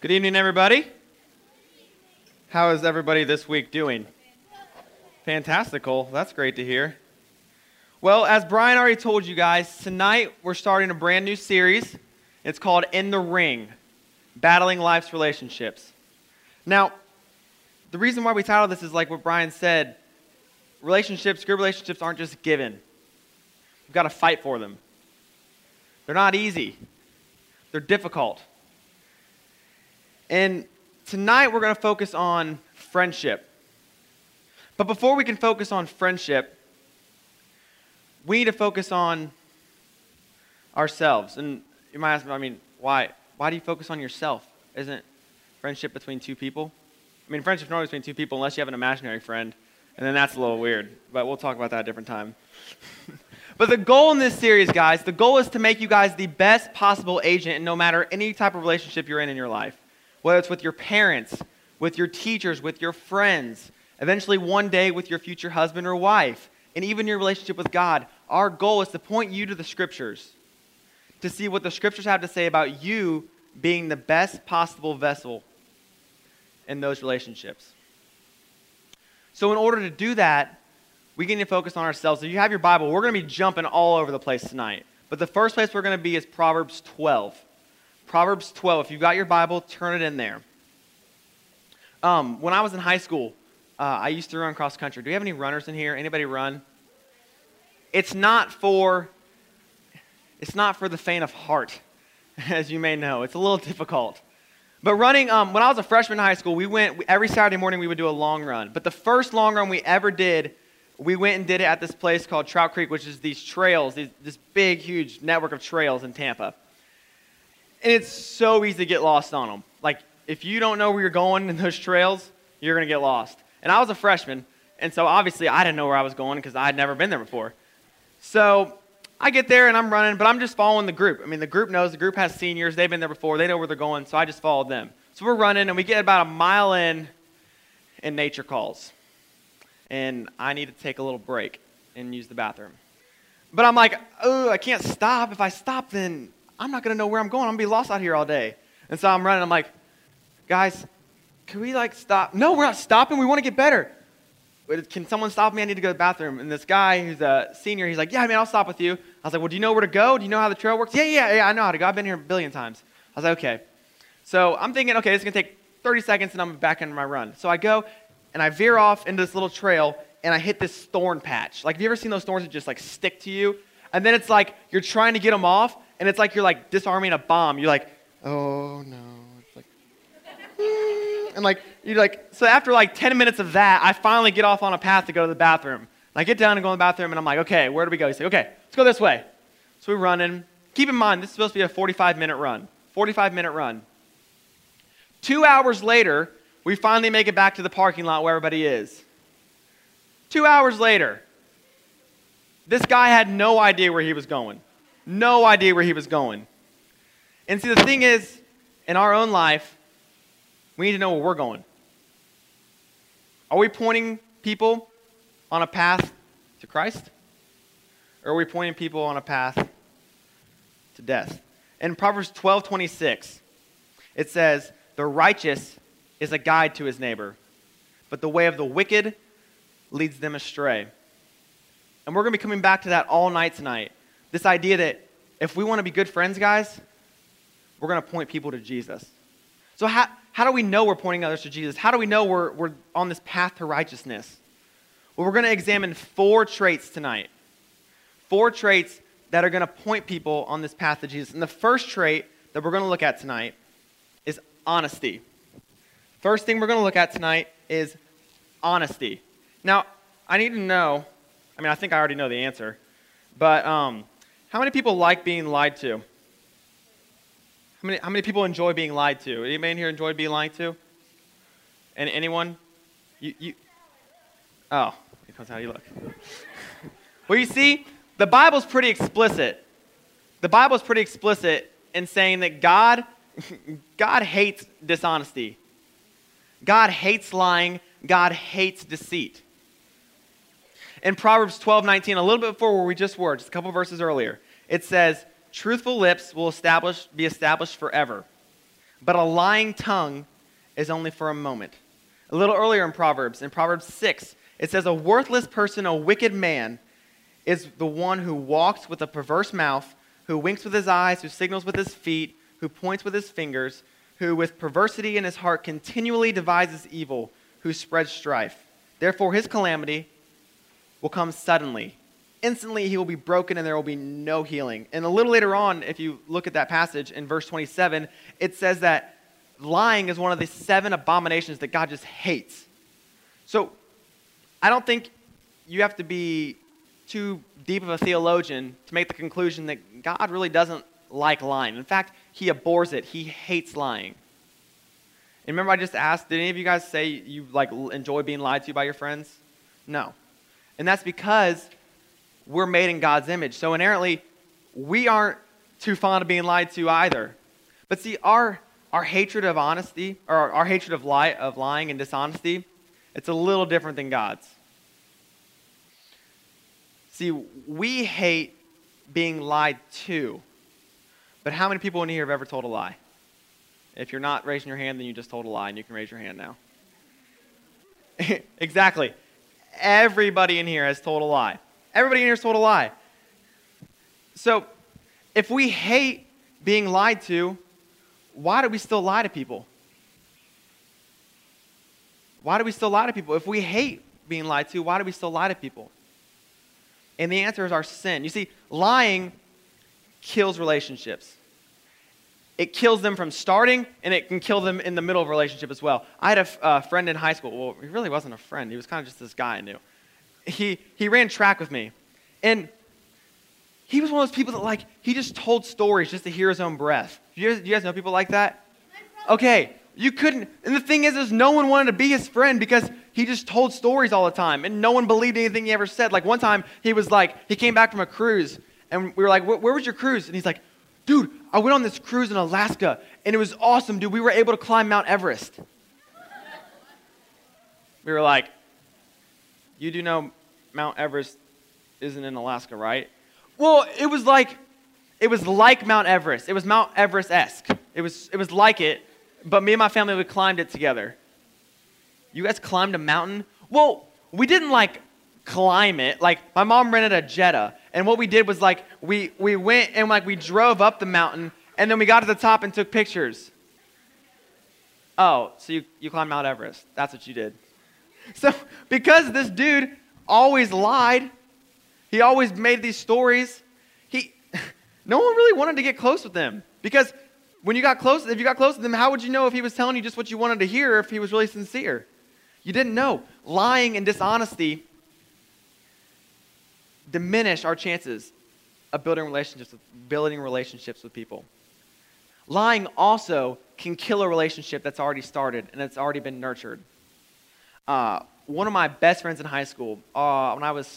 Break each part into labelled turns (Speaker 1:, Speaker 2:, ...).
Speaker 1: Good evening, everybody. How is everybody this week doing? Fantastical. That's great to hear. Well, as Brian already told you guys, tonight we're starting a brand new series. It's called In the Ring Battling Life's Relationships. Now, the reason why we titled this is like what Brian said relationships, good relationships aren't just given, you've got to fight for them. They're not easy, they're difficult. And tonight we're going to focus on friendship. But before we can focus on friendship, we need to focus on ourselves. And you might ask me, I mean, why? Why do you focus on yourself? Isn't friendship between two people? I mean, friendship's normally between two people unless you have an imaginary friend, and then that's a little weird. But we'll talk about that a different time. but the goal in this series, guys, the goal is to make you guys the best possible agent in no matter any type of relationship you're in in your life whether it's with your parents, with your teachers, with your friends, eventually one day with your future husband or wife, and even your relationship with God. Our goal is to point you to the scriptures, to see what the scriptures have to say about you being the best possible vessel in those relationships. So, in order to do that, we need to focus on ourselves. If you have your Bible, we're going to be jumping all over the place tonight. But the first place we're going to be is Proverbs 12. Proverbs 12. If you've got your Bible, turn it in there. Um, when I was in high school, uh, I used to run cross country. Do we have any runners in here? Anybody run? It's not for it's not for the faint of heart, as you may know. It's a little difficult. But running, um, when I was a freshman in high school, we went every Saturday morning. We would do a long run. But the first long run we ever did, we went and did it at this place called Trout Creek, which is these trails, these, this big, huge network of trails in Tampa. And it's so easy to get lost on them. Like, if you don't know where you're going in those trails, you're going to get lost. And I was a freshman, and so obviously I didn't know where I was going because I had never been there before. So I get there and I'm running, but I'm just following the group. I mean, the group knows, the group has seniors, they've been there before, they know where they're going, so I just followed them. So we're running, and we get about a mile in, and nature calls. And I need to take a little break and use the bathroom. But I'm like, oh, I can't stop. If I stop, then I'm not going to know where I'm going. I'm going to be lost out here all day. And so I'm running. I'm like, guys, can we like stop? No, we're not stopping. We want to get better. Can someone stop me? I need to go to the bathroom. And this guy who's a senior, he's like, yeah, man, I'll stop with you. I was like, well, do you know where to go? Do you know how the trail works? Yeah, yeah, yeah, I know how to go. I've been here a billion times. I was like, okay. So I'm thinking, okay, this is going to take 30 seconds and I'm back into my run. So I go and I veer off into this little trail and I hit this thorn patch. Like, have you ever seen those thorns that just like stick to you? And then it's like you're trying to get them off and it's like you're like disarming a bomb. You're like, oh no. It's like, mm. and like you're like, so after like 10 minutes of that, I finally get off on a path to go to the bathroom. And I get down and go in the bathroom, and I'm like, okay, where do we go? He said, okay, let's go this way. So we're running. Keep in mind, this is supposed to be a 45 minute run. 45 minute run. Two hours later, we finally make it back to the parking lot where everybody is. Two hours later, this guy had no idea where he was going no idea where he was going. And see, the thing is, in our own life, we need to know where we're going. Are we pointing people on a path to Christ? Or are we pointing people on a path to death? In Proverbs 12 26, it says, The righteous is a guide to his neighbor, but the way of the wicked leads them astray. And we're going to be coming back to that all night tonight. This idea that if we want to be good friends, guys, we're going to point people to Jesus. So, how, how do we know we're pointing others to Jesus? How do we know we're, we're on this path to righteousness? Well, we're going to examine four traits tonight. Four traits that are going to point people on this path to Jesus. And the first trait that we're going to look at tonight is honesty. First thing we're going to look at tonight is honesty. Now, I need to know, I mean, I think I already know the answer, but um, how many people like being lied to? How many, how many people enjoy being lied to? Anybody in here enjoy being lied to? And anyone? You, you, oh, depends how you look. well, you see, the Bible's pretty explicit. The Bible's pretty explicit in saying that God, God hates dishonesty. God hates lying. God hates deceit in Proverbs 12 19, a little bit before where we just were, just a couple verses earlier, it says, Truthful lips will establish, be established forever, but a lying tongue is only for a moment. A little earlier in Proverbs, in Proverbs 6, it says, A worthless person, a wicked man, is the one who walks with a perverse mouth, who winks with his eyes, who signals with his feet, who points with his fingers, who with perversity in his heart continually devises evil, who spreads strife. Therefore, his calamity will come suddenly. Instantly, he will be broken and there will be no healing. And a little later on, if you look at that passage in verse 27, it says that lying is one of the seven abominations that God just hates. So, I don't think you have to be too deep of a theologian to make the conclusion that God really doesn't like lying. In fact, he abhors it. He hates lying. And remember I just asked, did any of you guys say you like enjoy being lied to by your friends? No. And that's because we're made in God's image. So inherently, we aren't too fond of being lied to either. But see, our our hatred of honesty, or our, our hatred of lie of lying and dishonesty, it's a little different than God's. See, we hate being lied to. But how many people in here have ever told a lie? If you're not raising your hand, then you just told a lie, and you can raise your hand now. exactly. Everybody in here has told a lie. Everybody in here has told a lie. So, if we hate being lied to, why do we still lie to people? Why do we still lie to people? If we hate being lied to, why do we still lie to people? And the answer is our sin. You see, lying kills relationships. It kills them from starting, and it can kill them in the middle of a relationship as well. I had a uh, friend in high school. Well, he really wasn't a friend. He was kind of just this guy I knew. He, he ran track with me. And he was one of those people that, like, he just told stories just to hear his own breath. Do you, do you guys know people like that? Okay, you couldn't. And the thing is, is no one wanted to be his friend because he just told stories all the time, and no one believed anything he ever said. Like one time, he was like, he came back from a cruise, and we were like, where was your cruise? And he's like, dude, I went on this cruise in Alaska, and it was awesome, dude. We were able to climb Mount Everest. we were like, you do know Mount Everest isn't in Alaska, right? Well, it was like, it was like Mount Everest. It was Mount Everest esque. It was, it was like it, but me and my family we climbed it together. You guys climbed a mountain? Well, we didn't like climb it. Like my mom rented a Jetta, and what we did was like we we went and like we drove up the mountain, and then we got to the top and took pictures. Oh, so you, you climbed Mount Everest. That's what you did. So because this dude always lied, he always made these stories, he no one really wanted to get close with him. Because when you got close, if you got close to him, how would you know if he was telling you just what you wanted to hear if he was really sincere? You didn't know. Lying and dishonesty diminish our chances of building relationships with, building relationships with people. Lying also can kill a relationship that's already started and that's already been nurtured. Uh, one of my best friends in high school, uh, when I was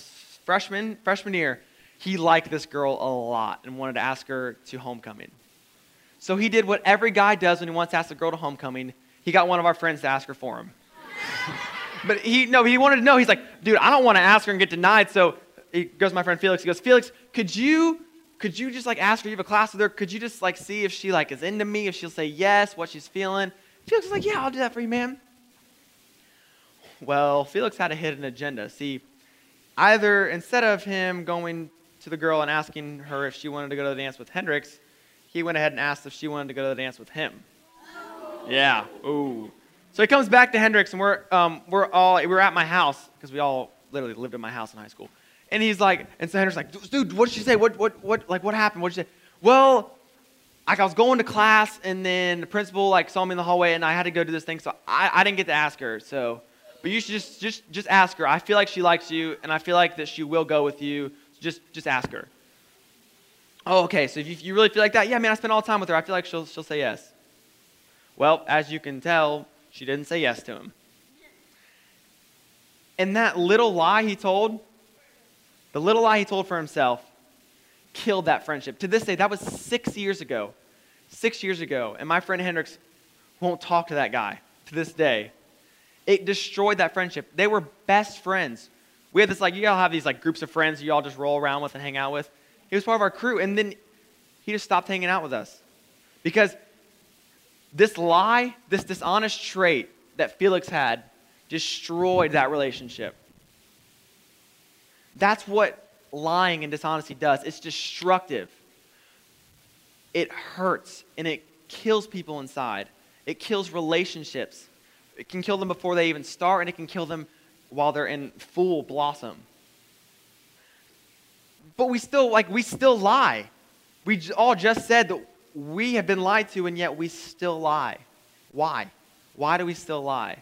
Speaker 1: freshman freshman year, he liked this girl a lot and wanted to ask her to homecoming. So he did what every guy does when he wants to ask a girl to homecoming. He got one of our friends to ask her for him. but he no, he wanted to know. He's like, dude, I don't want to ask her and get denied. So he goes to my friend Felix. He goes, Felix, could you could you just like ask her? You have a class with her. Could you just like see if she like is into me? If she'll say yes, what she's feeling. Felix is like, yeah, I'll do that for you, man. Well, Felix had a hidden agenda. See, either instead of him going to the girl and asking her if she wanted to go to the dance with Hendrix, he went ahead and asked if she wanted to go to the dance with him. Yeah. Ooh. So he comes back to Hendrix, and we're, um, we're all, we were at my house, because we all literally lived in my house in high school. And he's like, and so Hendrix like, dude, what did she say? What, what, what, like, what happened? What did she say? Well, like, I was going to class, and then the principal, like, saw me in the hallway, and I had to go do this thing, so I, I didn't get to ask her, so, but you should just, just, just ask her. I feel like she likes you, and I feel like that she will go with you, so just, just ask her. Oh, okay, so if you, you really feel like that, yeah, man, I spent all the time with her. I feel like she'll, she'll say yes. Well, as you can tell, she didn't say yes to him. And that little lie he told, the little lie he told for himself, killed that friendship. To this day, that was six years ago. Six years ago. And my friend Hendrix won't talk to that guy to this day. It destroyed that friendship. They were best friends. We had this, like, you all have these, like, groups of friends you all just roll around with and hang out with. He was part of our crew. And then he just stopped hanging out with us because This lie, this dishonest trait that Felix had, destroyed that relationship. That's what lying and dishonesty does. It's destructive. It hurts and it kills people inside. It kills relationships. It can kill them before they even start, and it can kill them while they're in full blossom. But we still, like, we still lie. We all just said that we have been lied to, and yet we still lie. Why? Why do we still lie?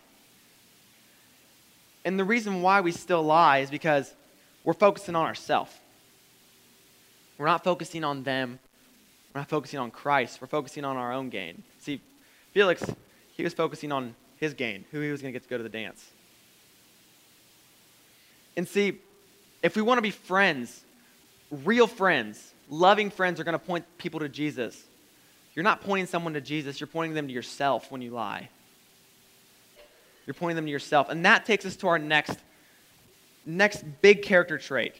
Speaker 1: And the reason why we still lie is because we're focusing on ourselves. We're not focusing on them. We're not focusing on Christ. We're focusing on our own gain. See, Felix, he was focusing on his gain, who he was going to get to go to the dance. And see, if we want to be friends, real friends, loving friends are going to point people to Jesus. You're not pointing someone to Jesus, you're pointing them to yourself when you lie. You're pointing them to yourself. And that takes us to our next, next big character trait.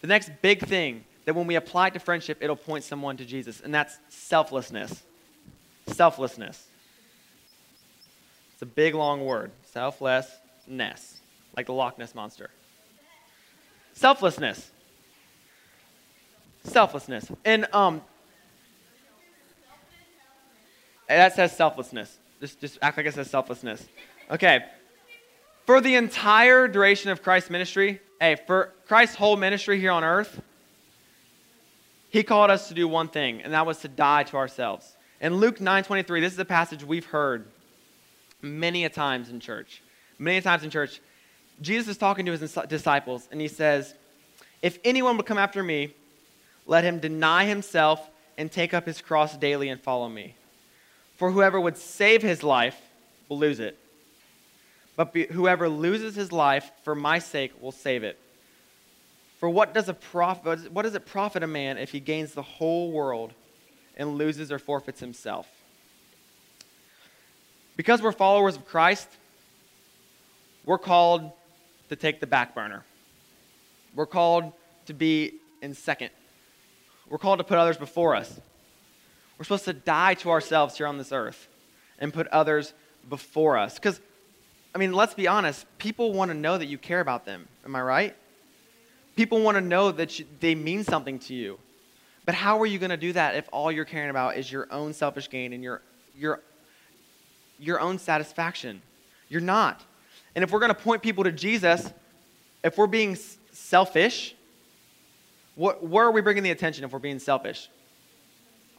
Speaker 1: The next big thing that when we apply it to friendship, it'll point someone to Jesus, and that's selflessness. Selflessness. It's a big, long word. Selflessness, like the Loch Ness Monster. Selflessness. Selflessness. And um, that says selflessness. Just, just act like it says selflessness. Okay. For the entire duration of Christ's ministry, hey, for Christ's whole ministry here on earth, he called us to do one thing, and that was to die to ourselves. In Luke 9:23, this is a passage we've heard many a times in church. Many a times in church, Jesus is talking to his disciples, and he says, If anyone would come after me, let him deny himself and take up his cross daily and follow me. For whoever would save his life will lose it. But be, whoever loses his life for my sake will save it. For what does, a what does it profit a man if he gains the whole world and loses or forfeits himself? Because we're followers of Christ, we're called to take the back burner. We're called to be in second. We're called to put others before us. We're supposed to die to ourselves here on this earth and put others before us. Because, I mean, let's be honest, people want to know that you care about them. Am I right? People want to know that you, they mean something to you. But how are you going to do that if all you're caring about is your own selfish gain and your, your, your own satisfaction? You're not. And if we're going to point people to Jesus, if we're being selfish, what, where are we bringing the attention if we're being selfish?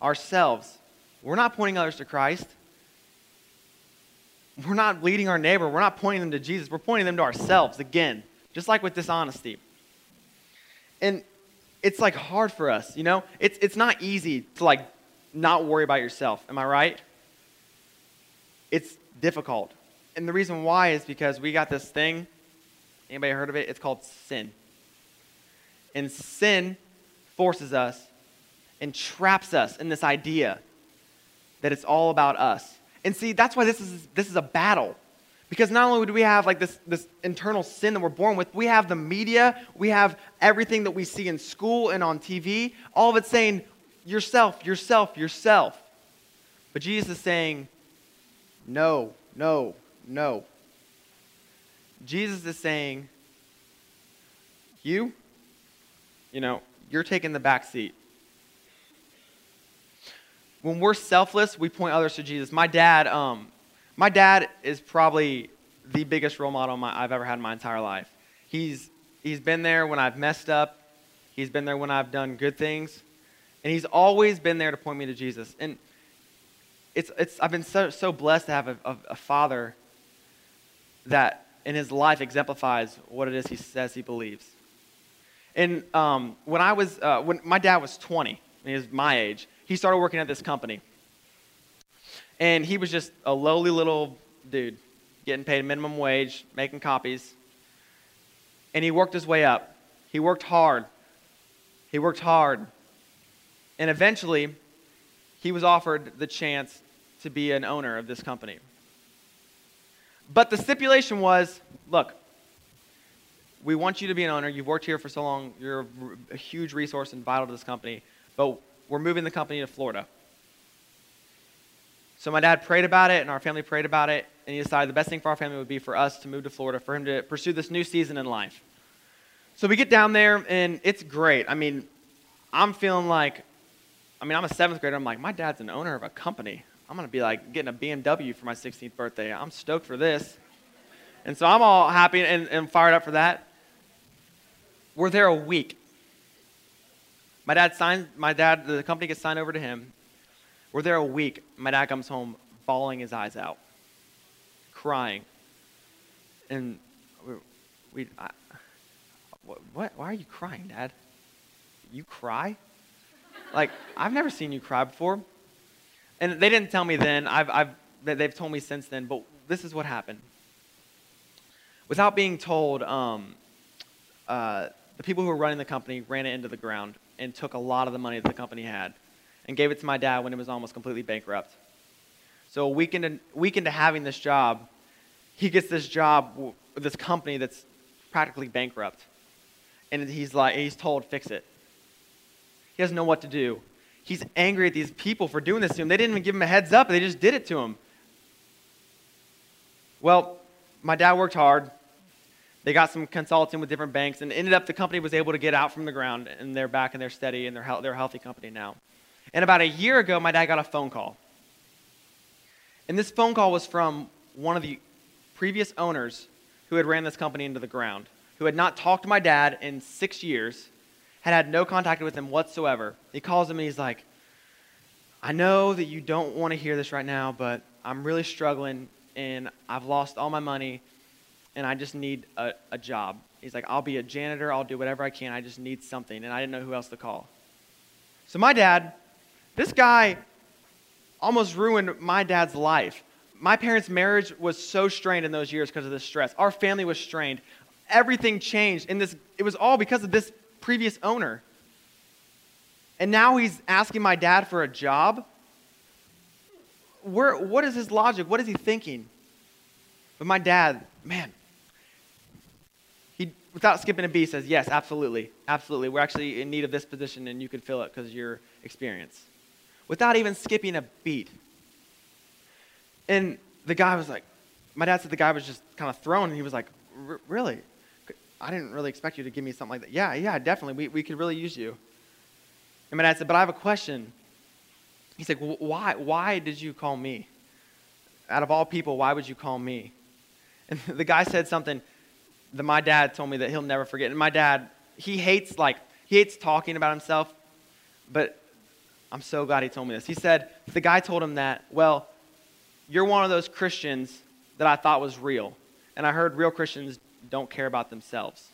Speaker 1: Ourselves. We're not pointing others to Christ. We're not leading our neighbor. We're not pointing them to Jesus. We're pointing them to ourselves again, just like with dishonesty. And it's like hard for us, you know? It's, it's not easy to like not worry about yourself. Am I right? It's difficult. And the reason why is because we got this thing. Anybody heard of it? It's called sin. And sin forces us and traps us in this idea that it's all about us. And see, that's why this is this is a battle. Because not only do we have like this, this internal sin that we're born with, we have the media, we have everything that we see in school and on TV, all of it saying, yourself, yourself, yourself. But Jesus is saying, no, no, no. Jesus is saying, you, you know, you're taking the back seat. When we're selfless, we point others to Jesus. My dad, um, my dad is probably the biggest role model my, I've ever had in my entire life. He's, he's been there when I've messed up, he's been there when I've done good things, and he's always been there to point me to Jesus. And it's, it's, I've been so, so blessed to have a, a, a father that in his life exemplifies what it is he says he believes. And um, when I was, uh, when my dad was 20, he was my age, he started working at this company. And he was just a lowly little dude, getting paid minimum wage, making copies. And he worked his way up. He worked hard. He worked hard. And eventually, he was offered the chance to be an owner of this company. But the stipulation was look, we want you to be an owner. You've worked here for so long. You're a huge resource and vital to this company. But we're moving the company to Florida. So my dad prayed about it, and our family prayed about it, and he decided the best thing for our family would be for us to move to Florida, for him to pursue this new season in life. So we get down there, and it's great. I mean, I'm feeling like, I mean, I'm a seventh grader. I'm like, my dad's an owner of a company. I'm going to be like getting a BMW for my 16th birthday. I'm stoked for this. And so I'm all happy and, and fired up for that. We're there a week. My dad signed, my dad, the company gets signed over to him. We're there a week. My dad comes home bawling his eyes out, crying. And we, we I, what, what, why are you crying, Dad? You cry? Like, I've never seen you cry before. And they didn't tell me then. I've, I've, they've told me since then, but this is what happened. Without being told, um, uh, the people who were running the company ran it into the ground and took a lot of the money that the company had and gave it to my dad when it was almost completely bankrupt. So a week into, week into having this job, he gets this job this company that's practically bankrupt. And he's like, he's told, fix it. He doesn't know what to do. He's angry at these people for doing this to him. They didn't even give him a heads up, they just did it to him. Well, my dad worked hard. They got some consulting with different banks, and ended up the company was able to get out from the ground, and they're back and they're steady, and they're, they're a healthy company now. And about a year ago, my dad got a phone call. And this phone call was from one of the previous owners who had ran this company into the ground, who had not talked to my dad in six years, had had no contact with him whatsoever. He calls him and he's like, I know that you don't want to hear this right now, but I'm really struggling and I've lost all my money and I just need a, a job. He's like, I'll be a janitor, I'll do whatever I can, I just need something. And I didn't know who else to call. So my dad, this guy almost ruined my dad's life. My parents' marriage was so strained in those years because of this stress. Our family was strained. Everything changed. And this, it was all because of this previous owner. And now he's asking my dad for a job. Where, what is his logic? What is he thinking? But my dad, man, without skipping a beat, says, Yes, absolutely. Absolutely. We're actually in need of this position, and you can fill it because of your experience without even skipping a beat. And the guy was like, my dad said the guy was just kind of thrown, and he was like, really? I didn't really expect you to give me something like that. Yeah, yeah, definitely. We, we could really use you. And my dad said, but I have a question. He's like, why, why did you call me? Out of all people, why would you call me? And the guy said something that my dad told me that he'll never forget. And my dad, he hates like, he hates talking about himself, but I'm so glad he told me this. He said, the guy told him that, well, you're one of those Christians that I thought was real. And I heard real Christians don't care about themselves.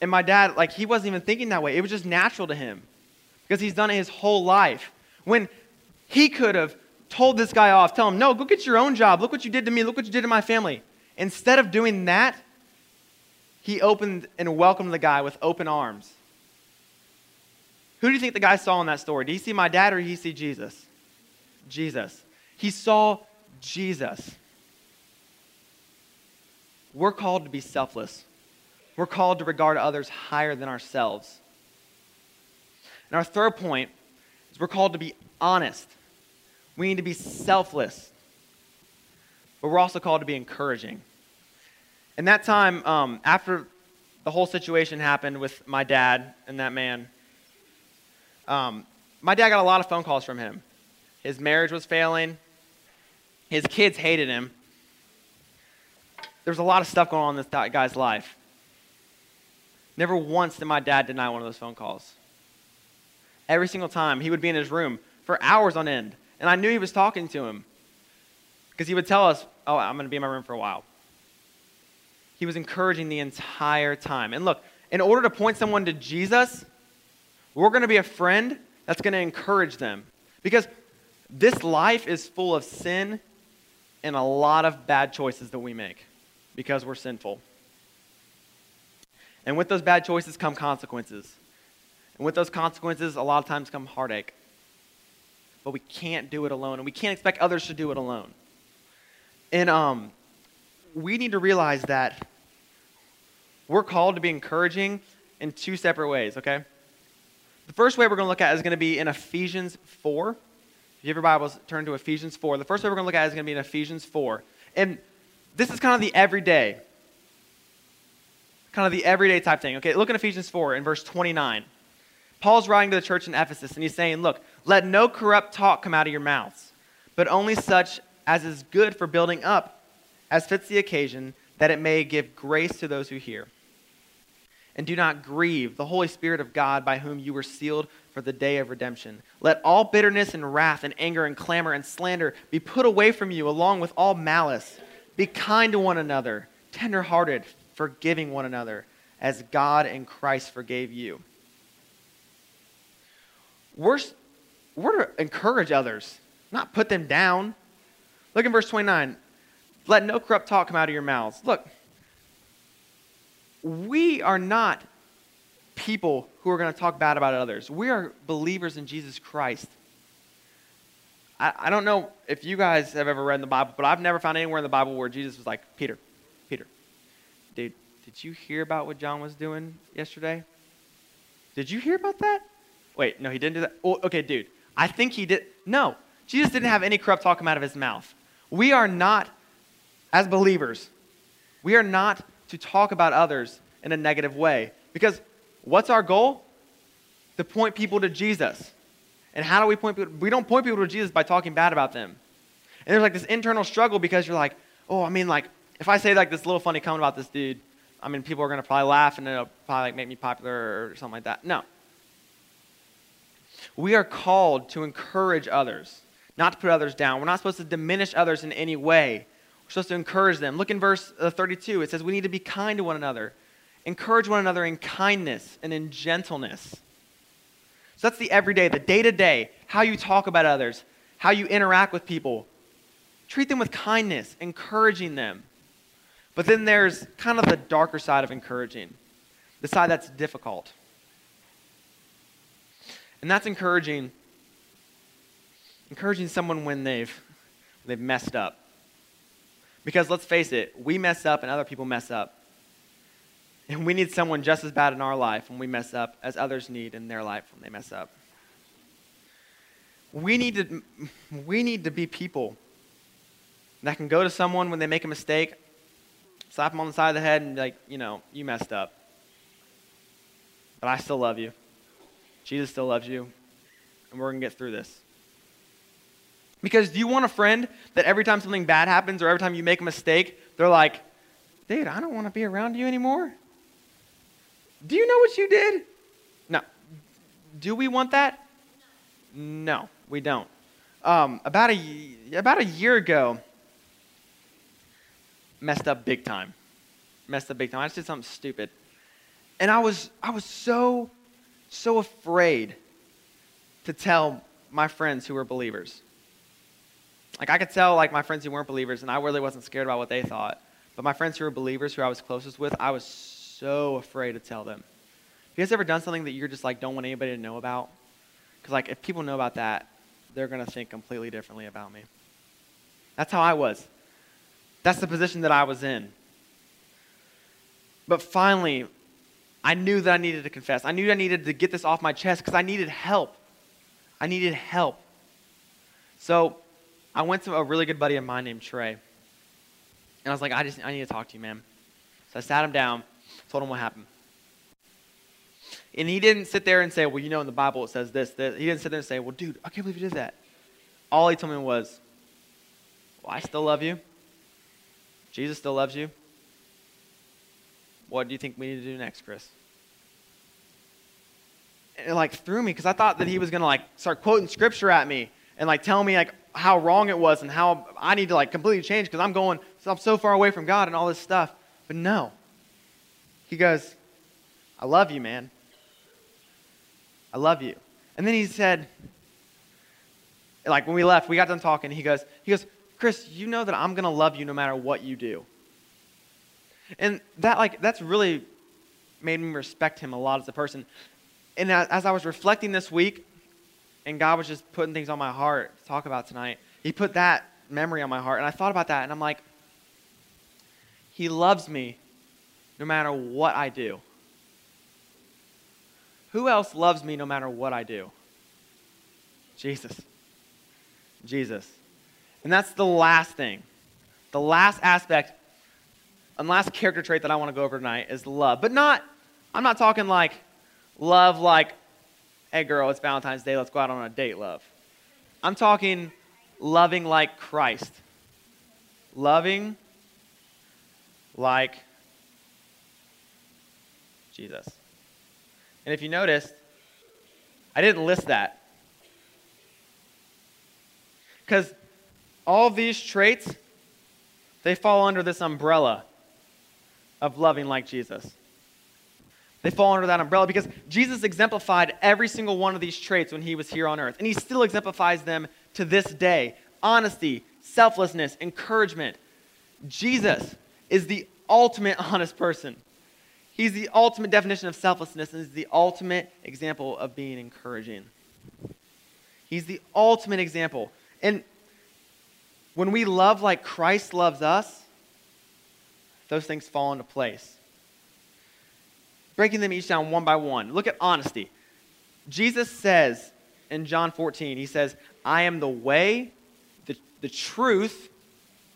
Speaker 1: And my dad, like, he wasn't even thinking that way. It was just natural to him because he's done it his whole life. When he could have told this guy off, tell him, no, go get your own job. Look what you did to me. Look what you did to my family. Instead of doing that, he opened and welcomed the guy with open arms. Who do you think the guy saw in that story? Did he see my dad or did he see Jesus? Jesus. He saw Jesus. We're called to be selfless. We're called to regard others higher than ourselves. And our third point is we're called to be honest. We need to be selfless. But we're also called to be encouraging. In that time, um, after the whole situation happened with my dad and that man, um, my dad got a lot of phone calls from him. His marriage was failing. His kids hated him. There was a lot of stuff going on in this guy's life. Never once did my dad deny one of those phone calls. Every single time, he would be in his room for hours on end. And I knew he was talking to him because he would tell us, Oh, I'm going to be in my room for a while. He was encouraging the entire time. And look, in order to point someone to Jesus, we're going to be a friend that's going to encourage them. Because this life is full of sin and a lot of bad choices that we make because we're sinful. And with those bad choices come consequences. And with those consequences, a lot of times come heartache. But we can't do it alone, and we can't expect others to do it alone. And um, we need to realize that we're called to be encouraging in two separate ways, okay? The first way we're going to look at is going to be in Ephesians 4, If you have your Bibles, turn to Ephesians 4. The first way we're going to look at is going to be in Ephesians 4. And this is kind of the everyday, kind of the everyday type thing. Okay, look in Ephesians 4 in verse 29. Paul's writing to the church in Ephesus, and he's saying, Look, let no corrupt talk come out of your mouths, but only such as is good for building up, as fits the occasion, that it may give grace to those who hear. And do not grieve the Holy Spirit of God, by whom you were sealed for the day of redemption. Let all bitterness and wrath and anger and clamor and slander be put away from you, along with all malice. Be kind to one another, tenderhearted, forgiving one another, as God and Christ forgave you. We're, we're to encourage others, not put them down. Look in verse 29. Let no corrupt talk come out of your mouths. Look, we are not people who are going to talk bad about others. We are believers in Jesus Christ. I, I don't know if you guys have ever read the Bible, but I've never found anywhere in the Bible where Jesus was like, Peter, Peter, dude, did you hear about what John was doing yesterday? Did you hear about that? Wait, no, he didn't do that. Oh, okay, dude, I think he did. No, Jesus didn't have any corrupt talk come out of his mouth. We are not, as believers, we are not to talk about others in a negative way. Because what's our goal? To point people to Jesus. And how do we point people? We don't point people to Jesus by talking bad about them. And there's like this internal struggle because you're like, oh, I mean, like, if I say like this little funny comment about this dude, I mean, people are going to probably laugh and it'll probably like, make me popular or something like that. No. We are called to encourage others, not to put others down. We're not supposed to diminish others in any way. We're supposed to encourage them. Look in verse uh, 32. It says we need to be kind to one another. Encourage one another in kindness and in gentleness. So that's the everyday, the day to day, how you talk about others, how you interact with people. Treat them with kindness, encouraging them. But then there's kind of the darker side of encouraging, the side that's difficult. And that's encouraging encouraging someone when they've they've messed up. Because let's face it, we mess up and other people mess up. And we need someone just as bad in our life when we mess up as others need in their life when they mess up. We need to, we need to be people that can go to someone when they make a mistake, slap them on the side of the head, and be like, you know, you messed up. But I still love you. Jesus still loves you. And we're going to get through this. Because do you want a friend that every time something bad happens or every time you make a mistake, they're like, dude, I don't want to be around you anymore? Do you know what you did? No. Do we want that? No, we don't. Um, about, a, about a year ago, messed up big time. Messed up big time. I just did something stupid. And I was, I was so, so afraid to tell my friends who were believers. Like I could tell like my friends who weren't believers, and I really wasn't scared about what they thought. But my friends who were believers, who I was closest with, I was so afraid to tell them. Have you guys ever done something that you're just like don't want anybody to know about? Because like if people know about that, they're gonna think completely differently about me. That's how I was. That's the position that I was in. But finally, I knew that I needed to confess. I knew I needed to get this off my chest because I needed help. I needed help. So I went to a really good buddy of mine named Trey. And I was like, I just I need to talk to you, man. So I sat him down, told him what happened. And he didn't sit there and say, Well, you know, in the Bible it says this, this. He didn't sit there and say, Well, dude, I can't believe you did that. All he told me was, Well, I still love you. Jesus still loves you. What do you think we need to do next, Chris? And it like threw me because I thought that he was gonna like start quoting scripture at me and like tell me like how wrong it was and how I need to like completely change because I'm going, I'm so far away from God and all this stuff. But no. He goes, I love you, man. I love you. And then he said, like when we left, we got done talking. He goes, he goes, Chris, you know that I'm gonna love you no matter what you do. And that like that's really made me respect him a lot as a person. And as I was reflecting this week and God was just putting things on my heart to talk about tonight. He put that memory on my heart, and I thought about that, and I'm like, He loves me no matter what I do. Who else loves me no matter what I do? Jesus. Jesus. And that's the last thing. The last aspect, and last character trait that I want to go over tonight is love. But not, I'm not talking like love like, hey girl, it's Valentine's Day, let's go out on a date love. I'm talking loving like Christ. Loving like Jesus. And if you noticed, I didn't list that. Because all these traits, they fall under this umbrella of loving like Jesus. They fall under that umbrella because Jesus exemplified every single one of these traits when he was here on earth. And he still exemplifies them to this day honesty, selflessness, encouragement. Jesus is the ultimate honest person. He's the ultimate definition of selflessness and is the ultimate example of being encouraging. He's the ultimate example. And when we love like Christ loves us, those things fall into place. Breaking them each down one by one. Look at honesty. Jesus says in John 14, he says, I am the way, the, the truth,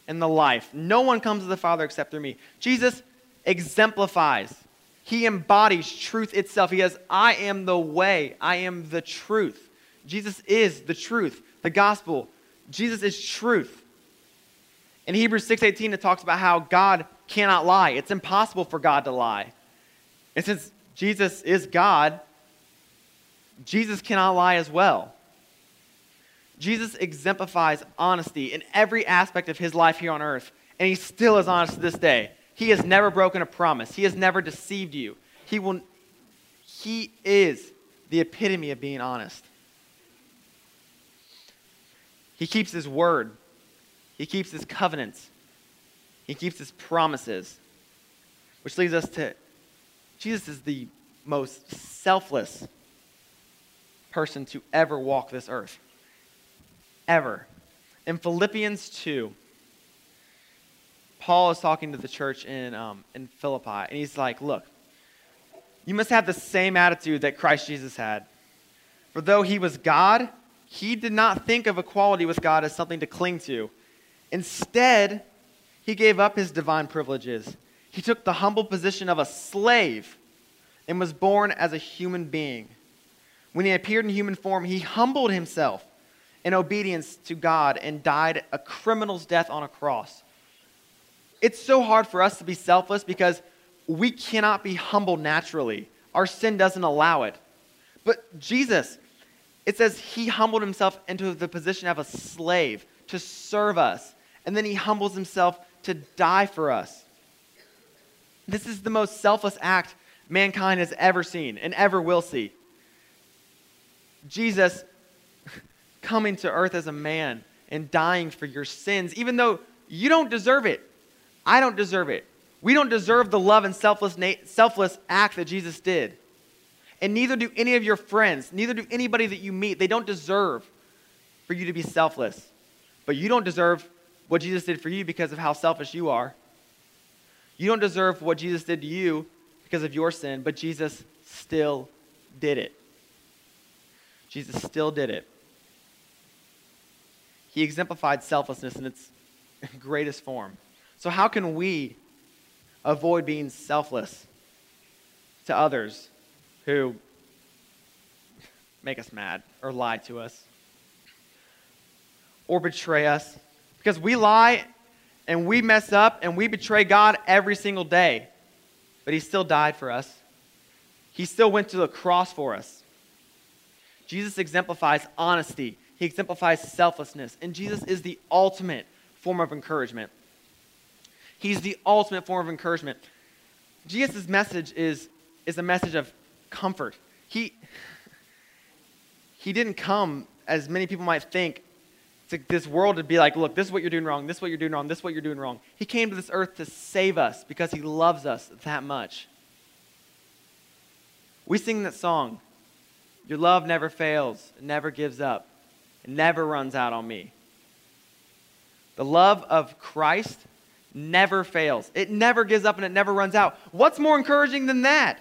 Speaker 1: and the life. No one comes to the Father except through me. Jesus exemplifies he embodies truth itself. He says, I am the way, I am the truth. Jesus is the truth, the gospel. Jesus is truth. In Hebrews 6:18 it talks about how God cannot lie. It's impossible for God to lie. And since Jesus is God, Jesus cannot lie as well. Jesus exemplifies honesty in every aspect of his life here on earth, and he still is honest to this day. He has never broken a promise. He has never deceived you. He will he is the epitome of being honest. He keeps his word. He keeps his covenants. He keeps his promises. Which leads us to Jesus is the most selfless person to ever walk this earth. Ever. In Philippians 2, Paul is talking to the church in, um, in Philippi, and he's like, Look, you must have the same attitude that Christ Jesus had. For though he was God, he did not think of equality with God as something to cling to. Instead, he gave up his divine privileges. He took the humble position of a slave and was born as a human being. When he appeared in human form, he humbled himself in obedience to God and died a criminal's death on a cross it's so hard for us to be selfless because we cannot be humble naturally. Our sin doesn't allow it. But Jesus, it says he humbled himself into the position of a slave to serve us. And then he humbles himself to die for us. This is the most selfless act mankind has ever seen and ever will see. Jesus coming to earth as a man and dying for your sins, even though you don't deserve it. I don't deserve it. We don't deserve the love and selfless, selfless act that Jesus did. And neither do any of your friends, neither do anybody that you meet. They don't deserve for you to be selfless. But you don't deserve what Jesus did for you because of how selfish you are. You don't deserve what Jesus did to you because of your sin, but Jesus still did it. Jesus still did it. He exemplified selflessness in its greatest form. So, how can we avoid being selfless to others who make us mad or lie to us or betray us? Because we lie and we mess up and we betray God every single day, but He still died for us. He still went to the cross for us. Jesus exemplifies honesty, He exemplifies selflessness, and Jesus is the ultimate form of encouragement. He's the ultimate form of encouragement. Jesus' message is, is a message of comfort. He, he didn't come, as many people might think, to this world to be like, look, this is what you're doing wrong, this is what you're doing wrong, this is what you're doing wrong. He came to this earth to save us because he loves us that much. We sing that song, Your love never fails, never gives up, never runs out on me. The love of Christ never fails. It never gives up and it never runs out. What's more encouraging than that?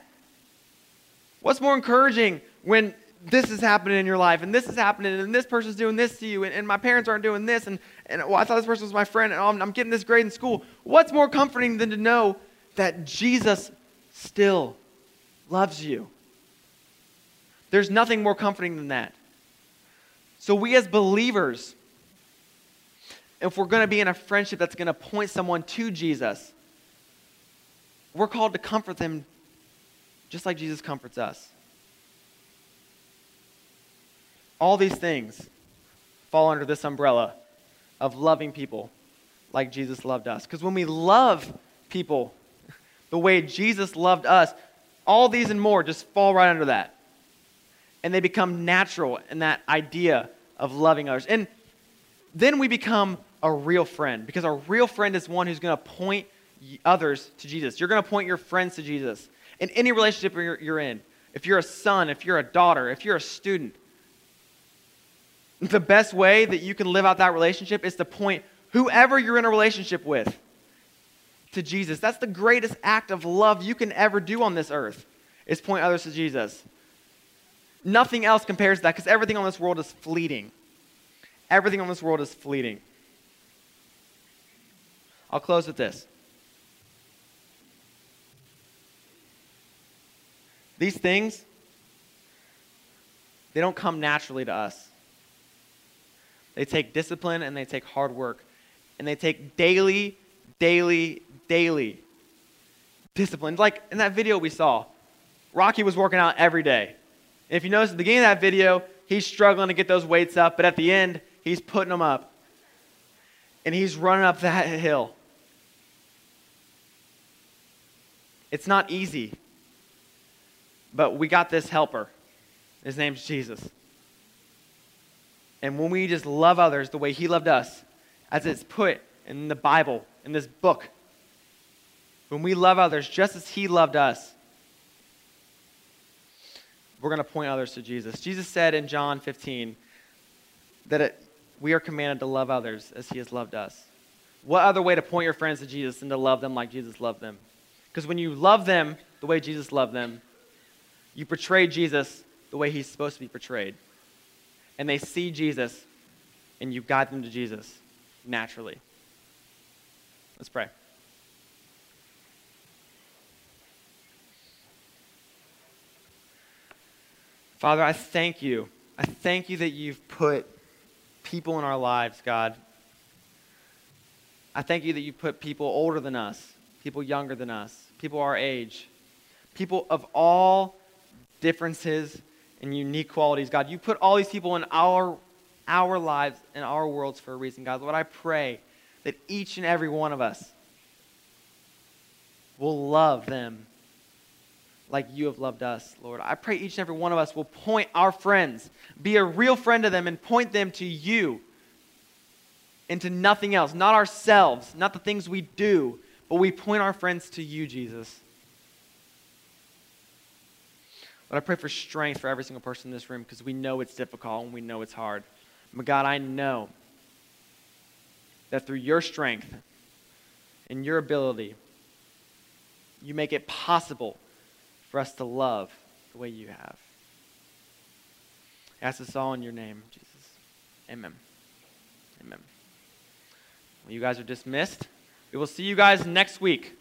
Speaker 1: What's more encouraging when this is happening in your life, and this is happening, and this person's doing this to you, and, and my parents aren't doing this, and, and well, I thought this person was my friend, and oh, I'm, I'm getting this grade in school. What's more comforting than to know that Jesus still loves you? There's nothing more comforting than that. So, we as believers, if we're going to be in a friendship that's going to point someone to Jesus, we're called to comfort them just like Jesus comforts us. All these things fall under this umbrella of loving people like Jesus loved us. Because when we love people the way Jesus loved us, all these and more just fall right under that. And they become natural in that idea of loving others. And then we become a real friend because a real friend is one who's going to point others to Jesus. You're going to point your friends to Jesus in any relationship you're, in. If you're a son, if you're a daughter, if you're a student, the best way that you can live out that relationship is to point whoever you're in a relationship with to Jesus. That's the greatest act of love you can ever do on this earth, is point others to Jesus. Nothing else compares to that because everything on this world is fleeting. Everything on this world is fleeting. I'll close with this. These things, they don't come naturally to us. They take discipline and they take hard work. And they take daily, daily, daily discipline. Like in that video we saw, Rocky was working out every day. And if you notice at the beginning of that video, he's struggling to get those weights up, but at the end, he's putting them up. And he's running up that hill. It's not easy. But we got this helper. His name's Jesus. And when we just love others the way he loved us, as it's put in the Bible, in this book, when we love others just as he loved us, we're going to point others to Jesus. Jesus said in John 15 that it, we are commanded to love others as he has loved us. What other way to point your friends to Jesus than to love them like Jesus loved them? Because when you love them the way Jesus loved them, you portray Jesus the way he's supposed to be portrayed. And they see Jesus, and you guide them to Jesus naturally. Let's pray. Father, I thank you. I thank you that you've put people in our lives, God. I thank you that you've put people older than us, people younger than us, people our age, people of all differences and unique qualities. God, you put all these people in our, our lives and our worlds for a reason, God. Lord, I pray that each and every one of us will love them like you have loved us, Lord. I pray each and every one of us will point our friends, be a real friend to them, and point them to you and to nothing else, not ourselves, not the things we do, but we point our friends to you, Jesus. But I pray for strength for every single person in this room because we know it's difficult and we know it's hard. But God, I know that through your strength and your ability, you make it possible for us to love the way you have. I ask this all in your name, Jesus. Amen. Amen. Well, you guys are dismissed. We will see you guys next week.